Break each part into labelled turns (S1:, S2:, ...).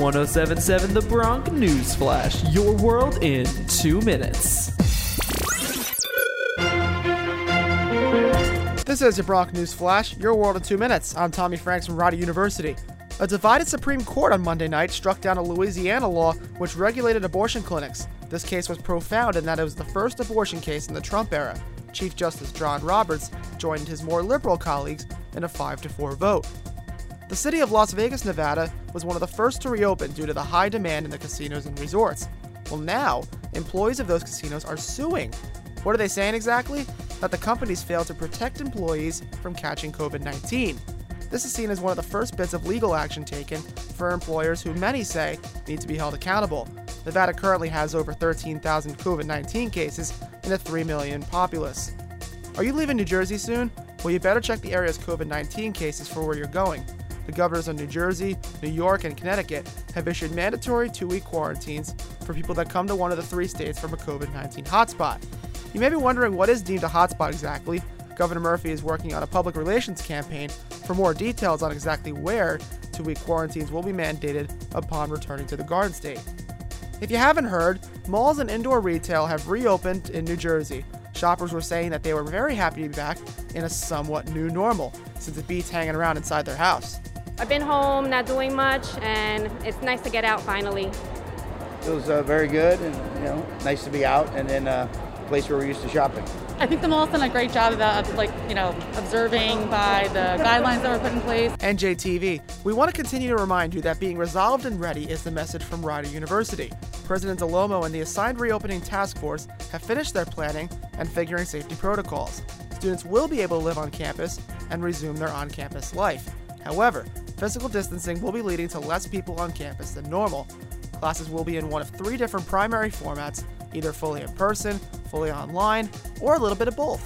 S1: 1077 The Bronc News Flash, your world in two minutes.
S2: This is your Bronc News Flash, your world in two minutes. I'm Tommy Franks from Rider University. A divided Supreme Court on Monday night struck down a Louisiana law which regulated abortion clinics. This case was profound in that it was the first abortion case in the Trump era. Chief Justice John Roberts joined his more liberal colleagues in a 5 to 4 vote. The city of Las Vegas, Nevada was one of the first to reopen due to the high demand in the casinos and resorts. Well, now, employees of those casinos are suing. What are they saying exactly? That the companies failed to protect employees from catching COVID 19. This is seen as one of the first bits of legal action taken for employers who many say need to be held accountable. Nevada currently has over 13,000 COVID 19 cases and a 3 million populace. Are you leaving New Jersey soon? Well, you better check the area's COVID 19 cases for where you're going. The governors of New Jersey, New York, and Connecticut have issued mandatory two week quarantines for people that come to one of the three states from a COVID 19 hotspot. You may be wondering what is deemed a hotspot exactly. Governor Murphy is working on a public relations campaign for more details on exactly where two week quarantines will be mandated upon returning to the Garden State. If you haven't heard, malls and indoor retail have reopened in New Jersey. Shoppers were saying that they were very happy to be back in a somewhat new normal since it beats hanging around inside their house.
S3: I've been home, not doing much, and it's nice to get out finally.
S4: It was uh, very good, and you know, nice to be out and in a place where we're used to shopping.
S5: I think the mall's done a great job of like, you know, observing by the guidelines that were put in place.
S2: NJTV, we want to continue to remind you that being resolved and ready is the message from Rider University. President Dell'Omo and the assigned reopening task force have finished their planning and figuring safety protocols. Students will be able to live on campus and resume their on campus life. However, physical distancing will be leading to less people on campus than normal. Classes will be in one of three different primary formats either fully in person, fully online, or a little bit of both.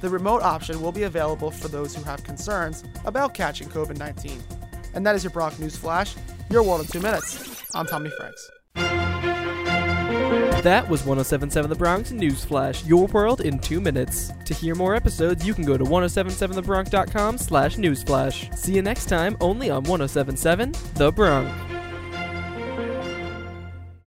S2: The remote option will be available for those who have concerns about catching COVID 19. And that is your Bronc News Flash, your world in two minutes. I'm Tommy Franks.
S1: That was 1077 The Bronc News Flash, your world in two minutes. To hear more episodes, you can go to 1077thebronc.com slash newsflash. See you next time, only on 1077 The Bronc.